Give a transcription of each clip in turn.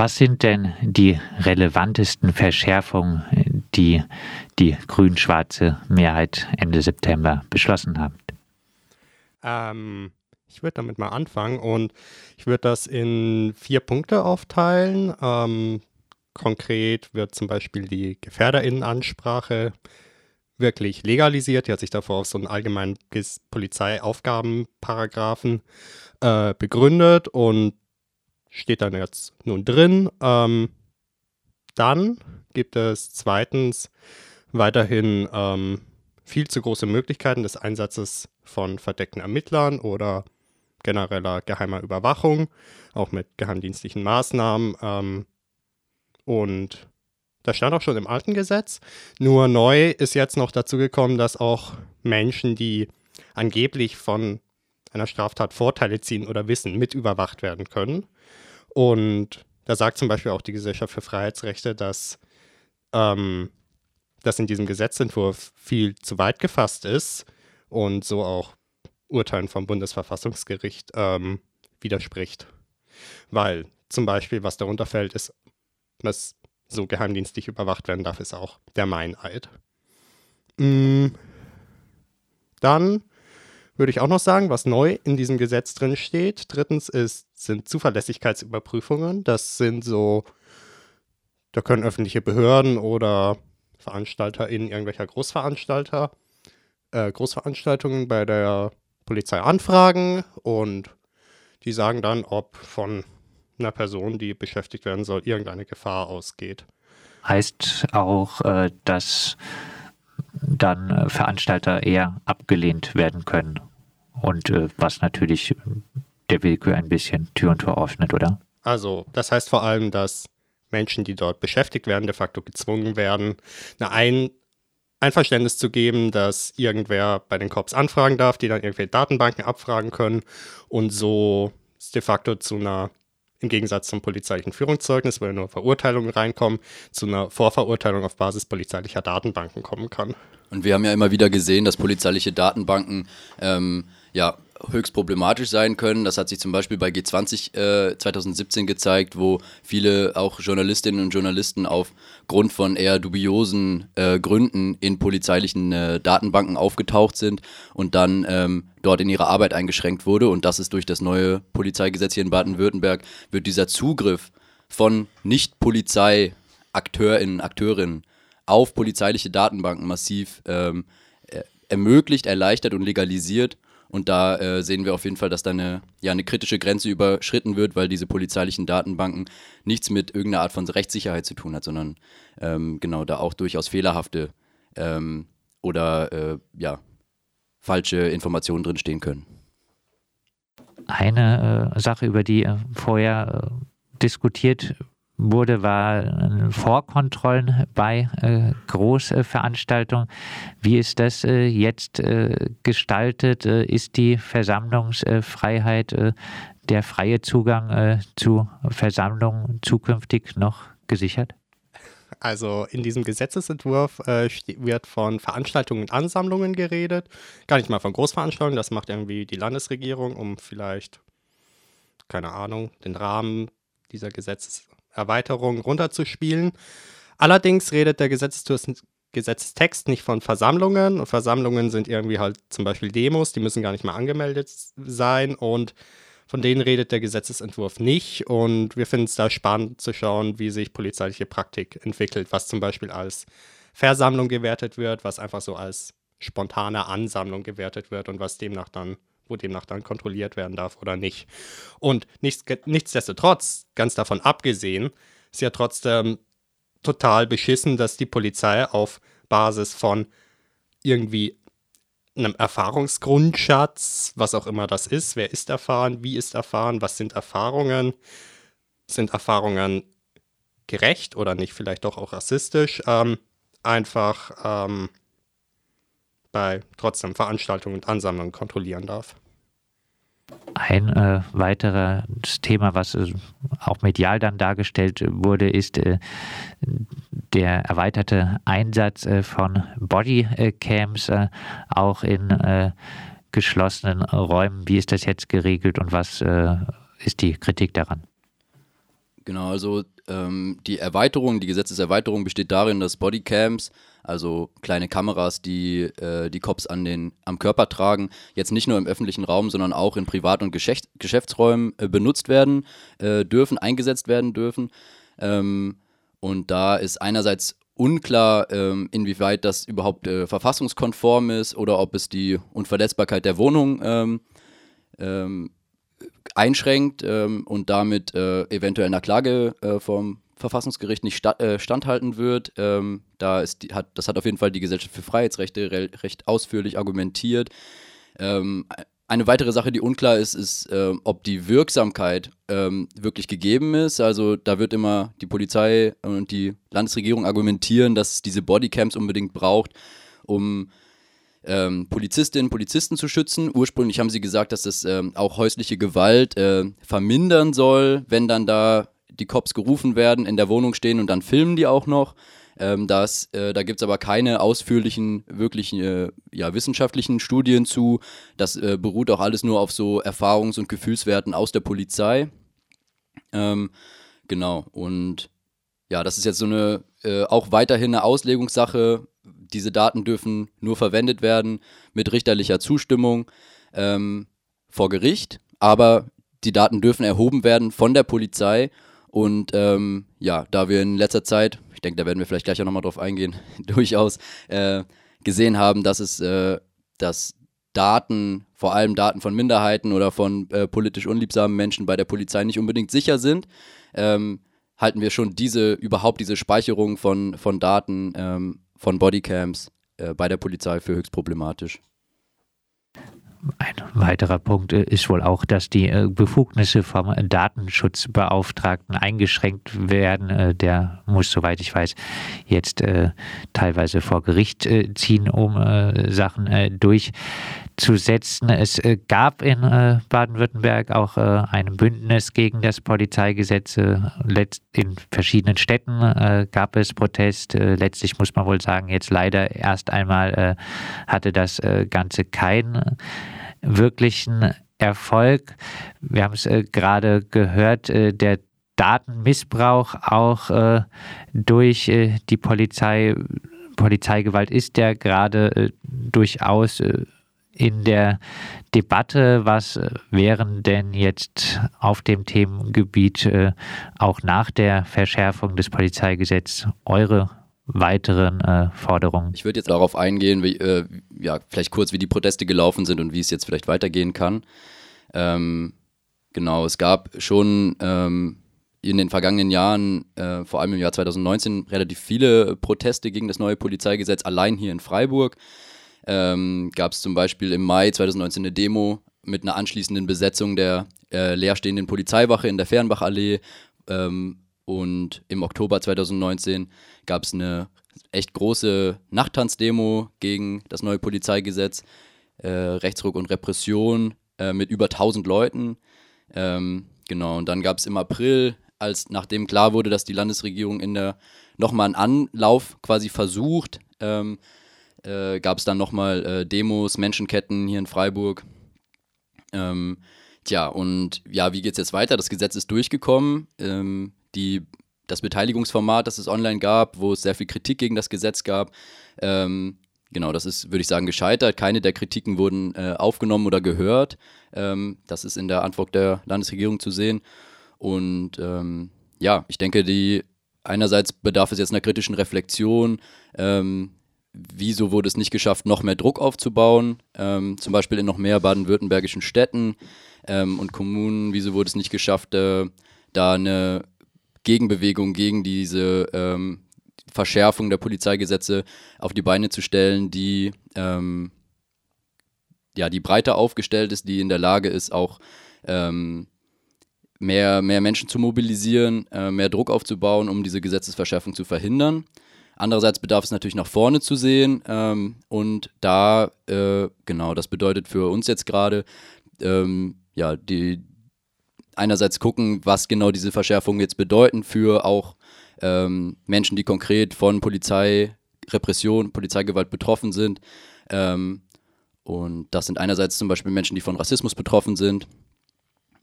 Was sind denn die relevantesten Verschärfungen, die die grün-schwarze Mehrheit Ende September beschlossen hat? Ähm, ich würde damit mal anfangen und ich würde das in vier Punkte aufteilen. Ähm, konkret wird zum Beispiel die Gefährderinnenansprache wirklich legalisiert. Die hat sich davor auf so einen allgemeinen Polizeiaufgabenparagraphen äh, begründet und steht dann jetzt nun drin. Ähm, dann gibt es zweitens weiterhin ähm, viel zu große Möglichkeiten des Einsatzes von verdeckten Ermittlern oder genereller geheimer Überwachung, auch mit geheimdienstlichen Maßnahmen. Ähm, und das stand auch schon im alten Gesetz. Nur neu ist jetzt noch dazu gekommen, dass auch Menschen, die angeblich von einer Straftat Vorteile ziehen oder wissen, mit überwacht werden können. Und da sagt zum Beispiel auch die Gesellschaft für Freiheitsrechte, dass ähm, das in diesem Gesetzentwurf viel zu weit gefasst ist und so auch Urteilen vom Bundesverfassungsgericht ähm, widerspricht. Weil zum Beispiel, was darunter fällt, ist, was so geheimdienstlich überwacht werden darf, ist auch der Meineid. Mhm. Dann würde ich auch noch sagen, was neu in diesem Gesetz drin steht. Drittens ist, sind Zuverlässigkeitsüberprüfungen. Das sind so, da können öffentliche Behörden oder VeranstalterInnen irgendwelcher Großveranstalter, äh, Großveranstaltungen bei der Polizei anfragen und die sagen dann, ob von einer Person, die beschäftigt werden soll, irgendeine Gefahr ausgeht. Heißt auch, äh, dass dann äh, Veranstalter eher abgelehnt werden können und äh, was natürlich der Willkür ein bisschen Tür und Tor öffnet, oder? Also, das heißt vor allem, dass Menschen, die dort beschäftigt werden, de facto gezwungen werden, eine Ein Einverständnis zu geben, dass irgendwer bei den Cops anfragen darf, die dann irgendwelche Datenbanken abfragen können und so de facto zu einer, im Gegensatz zum polizeilichen Führungszeugnis, wo ja nur Verurteilungen reinkommen, zu einer Vorverurteilung auf Basis polizeilicher Datenbanken kommen kann. Und wir haben ja immer wieder gesehen, dass polizeiliche Datenbanken ähm, ja höchst problematisch sein können. Das hat sich zum Beispiel bei G20 äh, 2017 gezeigt, wo viele auch Journalistinnen und Journalisten aufgrund von eher dubiosen äh, Gründen in polizeilichen äh, Datenbanken aufgetaucht sind und dann ähm, dort in ihrer Arbeit eingeschränkt wurde. Und das ist durch das neue Polizeigesetz hier in Baden-Württemberg, wird dieser Zugriff von Nicht-Polizei-AkteurInnen, Akteurinnen auf polizeiliche Datenbanken massiv ähm, ermöglicht, erleichtert und legalisiert. Und da äh, sehen wir auf jeden Fall, dass da eine, ja, eine kritische Grenze überschritten wird, weil diese polizeilichen Datenbanken nichts mit irgendeiner Art von Rechtssicherheit zu tun hat, sondern ähm, genau da auch durchaus fehlerhafte ähm, oder äh, ja, falsche Informationen drinstehen können. Eine äh, Sache, über die äh, vorher äh, diskutiert wurde, war Vorkontrollen bei äh, Großveranstaltungen. Wie ist das äh, jetzt äh, gestaltet? Äh, ist die Versammlungsfreiheit, äh, der freie Zugang äh, zu Versammlungen zukünftig noch gesichert? Also in diesem Gesetzesentwurf wird von Veranstaltungen und Ansammlungen geredet. Gar nicht mal von Großveranstaltungen, das macht irgendwie die Landesregierung, um vielleicht, keine Ahnung, den Rahmen dieser Gesetzes Erweiterung runterzuspielen. Allerdings redet der Gesetzestext nicht von Versammlungen. Und Versammlungen sind irgendwie halt zum Beispiel Demos, die müssen gar nicht mal angemeldet sein und von denen redet der Gesetzesentwurf nicht. Und wir finden es da spannend zu schauen, wie sich polizeiliche Praktik entwickelt, was zum Beispiel als Versammlung gewertet wird, was einfach so als spontane Ansammlung gewertet wird und was demnach dann wo demnach dann kontrolliert werden darf oder nicht. Und nichts, nichtsdestotrotz, ganz davon abgesehen, ist ja trotzdem total beschissen, dass die Polizei auf Basis von irgendwie einem Erfahrungsgrundschatz, was auch immer das ist, wer ist erfahren, wie ist erfahren, was sind Erfahrungen, sind Erfahrungen gerecht oder nicht, vielleicht doch auch rassistisch, ähm, einfach ähm, bei trotzdem Veranstaltungen und Ansammlungen kontrollieren darf. Ein äh, weiteres Thema, was äh, auch medial dann dargestellt wurde, ist äh, der erweiterte Einsatz äh, von Bodycams äh, auch in äh, geschlossenen Räumen. Wie ist das jetzt geregelt und was ist die Kritik daran? Genau, also ähm, die Erweiterung, die Gesetzeserweiterung besteht darin, dass Bodycams, also kleine Kameras, die äh, die Cops an den, am Körper tragen, jetzt nicht nur im öffentlichen Raum, sondern auch in Privat- und Geschäft, Geschäftsräumen äh, benutzt werden äh, dürfen, eingesetzt werden dürfen. Ähm, und da ist einerseits unklar, ähm, inwieweit das überhaupt äh, verfassungskonform ist oder ob es die Unverletzbarkeit der Wohnung ähm, ähm, einschränkt ähm, und damit äh, eventuell einer Klage äh, vom Verfassungsgericht nicht sta äh, standhalten wird. Ähm, da ist die, hat, das hat auf jeden Fall die Gesellschaft für Freiheitsrechte re recht ausführlich argumentiert. Ähm, eine weitere Sache, die unklar ist, ist, äh, ob die Wirksamkeit ähm, wirklich gegeben ist. Also da wird immer die Polizei und die Landesregierung argumentieren, dass es diese Bodycams unbedingt braucht, um ähm, Polizistinnen, Polizisten zu schützen. Ursprünglich haben sie gesagt, dass das ähm, auch häusliche Gewalt äh, vermindern soll, wenn dann da die Cops gerufen werden, in der Wohnung stehen und dann filmen die auch noch. Ähm, das, äh, da gibt es aber keine ausführlichen, wirklichen, äh, ja, wissenschaftlichen Studien zu. Das äh, beruht auch alles nur auf so Erfahrungs- und Gefühlswerten aus der Polizei. Ähm, genau, und ja, das ist jetzt so eine, äh, auch weiterhin eine Auslegungssache. Diese Daten dürfen nur verwendet werden mit richterlicher Zustimmung ähm, vor Gericht, aber die Daten dürfen erhoben werden von der Polizei. Und ähm, ja, da wir in letzter Zeit, ich denke, da werden wir vielleicht gleich auch nochmal drauf eingehen, durchaus äh, gesehen haben, dass es, äh, dass Daten, vor allem Daten von Minderheiten oder von äh, politisch unliebsamen Menschen bei der Polizei nicht unbedingt sicher sind, ähm, halten wir schon diese, überhaupt diese Speicherung von, von Daten ähm, von Bodycams äh, bei der Polizei für höchst problematisch. Ein weiterer Punkt äh, ist wohl auch, dass die äh, Befugnisse vom Datenschutzbeauftragten eingeschränkt werden. Äh, der muss, soweit ich weiß, jetzt teilweise vor Gericht ziehen, um Sachen durchzusetzen. Es gab in Baden-Württemberg auch ein Bündnis gegen das Polizeigesetz. In verschiedenen Städten gab es Protest. Letztlich muss man wohl sagen, jetzt leider erst einmal hatte das Ganze keinen wirklichen Erfolg. Wir haben es äh, gerade gehört, äh, der Datenmissbrauch auch äh, durch äh, die Polizei, Polizeigewalt ist ja gerade äh, durchaus äh, in der Debatte. Was wären denn jetzt auf dem Themengebiet auch nach der Verschärfung des Polizeigesetzes eure weiteren äh, Forderungen. Ich würde jetzt darauf eingehen, wie, äh, ja, vielleicht kurz, wie die Proteste gelaufen sind und wie es jetzt vielleicht weitergehen kann. Ähm, genau, es gab schon ähm, in den vergangenen Jahren, äh, vor allem im Jahr 2019, relativ viele Proteste gegen das neue Polizeigesetz. Allein hier in Freiburg ähm, gab es zum Beispiel im Mai 2019 eine Demo mit einer anschließenden Besetzung der äh, leerstehenden Polizeiwache in der Fernbachallee. Ähm, und im Oktober 2019 gab es eine echt große Nachttanzdemo gegen das neue Polizeigesetz, äh, Rechtsruck und Repression äh, mit über 1000 Leuten. Ähm, genau, und dann gab es im April, als nachdem klar wurde, dass die Landesregierung in der nochmal einen Anlauf quasi versucht, ähm, äh, gab es dann nochmal äh, Demos, Menschenketten hier in Freiburg. Ähm, tja, und ja, wie geht es jetzt weiter? Das Gesetz ist durchgekommen. Ähm, die, das Beteiligungsformat, das es online gab, wo es sehr viel Kritik gegen das Gesetz gab, ähm, genau, das ist, würde ich sagen, gescheitert. Keine der Kritiken wurden äh, aufgenommen oder gehört. Ähm, das ist in der Antwort der Landesregierung zu sehen. Und ähm, ja, ich denke, die einerseits bedarf es jetzt einer kritischen Reflexion. Ähm, wieso wurde es nicht geschafft, noch mehr Druck aufzubauen? Ähm, zum Beispiel in noch mehr baden-württembergischen Städten ähm, und Kommunen. Wieso wurde es nicht geschafft, äh, da eine Gegenbewegung gegen diese ähm, Verschärfung der Polizeigesetze auf die Beine zu stellen, die ähm, ja, die breiter aufgestellt ist, die in der Lage ist, auch ähm, mehr, mehr Menschen zu mobilisieren, äh, mehr Druck aufzubauen, um diese Gesetzesverschärfung zu verhindern. Andererseits bedarf es natürlich nach vorne zu sehen ähm, und da, äh, genau, das bedeutet für uns jetzt gerade, ähm, ja, die, einerseits gucken, was genau diese Verschärfungen jetzt bedeuten für auch ähm, Menschen, die konkret von Polizei, Repression, Polizeigewalt betroffen sind. Ähm, und das sind einerseits zum Beispiel Menschen, die von Rassismus betroffen sind.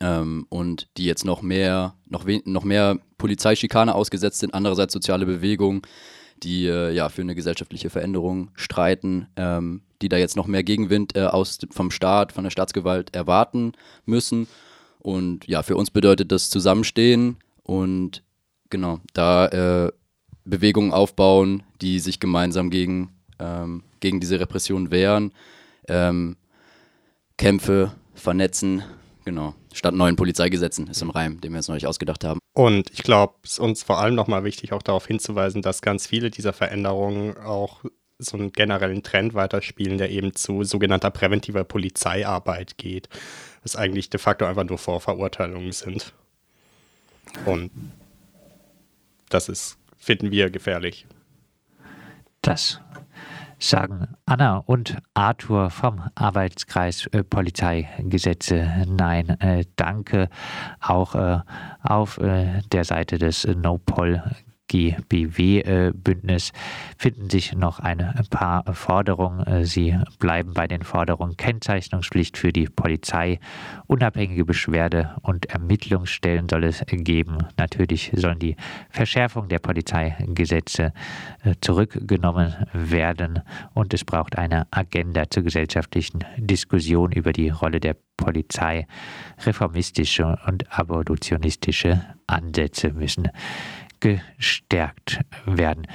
ähm, und die jetzt noch mehr, noch, noch mehr Polizeischikane ausgesetzt sind, andererseits soziale Bewegungen, die äh, ja für eine gesellschaftliche Veränderung streiten, ähm, die da jetzt noch mehr Gegenwind äh, aus, vom Staat, von der Staatsgewalt erwarten müssen. Und ja, für uns bedeutet das Zusammenstehen und genau, da äh, Bewegungen aufbauen, die sich gemeinsam gegen, ähm, gegen diese Repression wehren, ähm, Kämpfe vernetzen, genau, statt neuen Polizeigesetzen ist im Reim, den wir uns neulich ausgedacht haben. Und ich glaube, es ist uns vor allem nochmal wichtig, auch darauf hinzuweisen, dass ganz viele dieser Veränderungen auch so einen generellen Trend weiterspielen, der eben zu sogenannter präventiver Polizeiarbeit geht, was eigentlich de facto einfach nur Vorverurteilungen sind. Und das ist, finden wir gefährlich. Das sagen Anna und Arthur vom Arbeitskreis äh, Polizeigesetze Nein, äh, danke. Auch äh, auf äh, der Seite des No-Poll GBW-Bündnis finden sich noch ein paar Forderungen. Sie bleiben bei den Forderungen Kennzeichnungspflicht für die Polizei, unabhängige Beschwerde- und Ermittlungsstellen soll es geben. Natürlich sollen die Verschärfung der Polizeigesetze äh, zurückgenommen werden und es braucht eine Agenda zur gesellschaftlichen Diskussion über die Rolle der Polizei. Reformistische und abolitionistische Ansätze müssen gestärkt werden.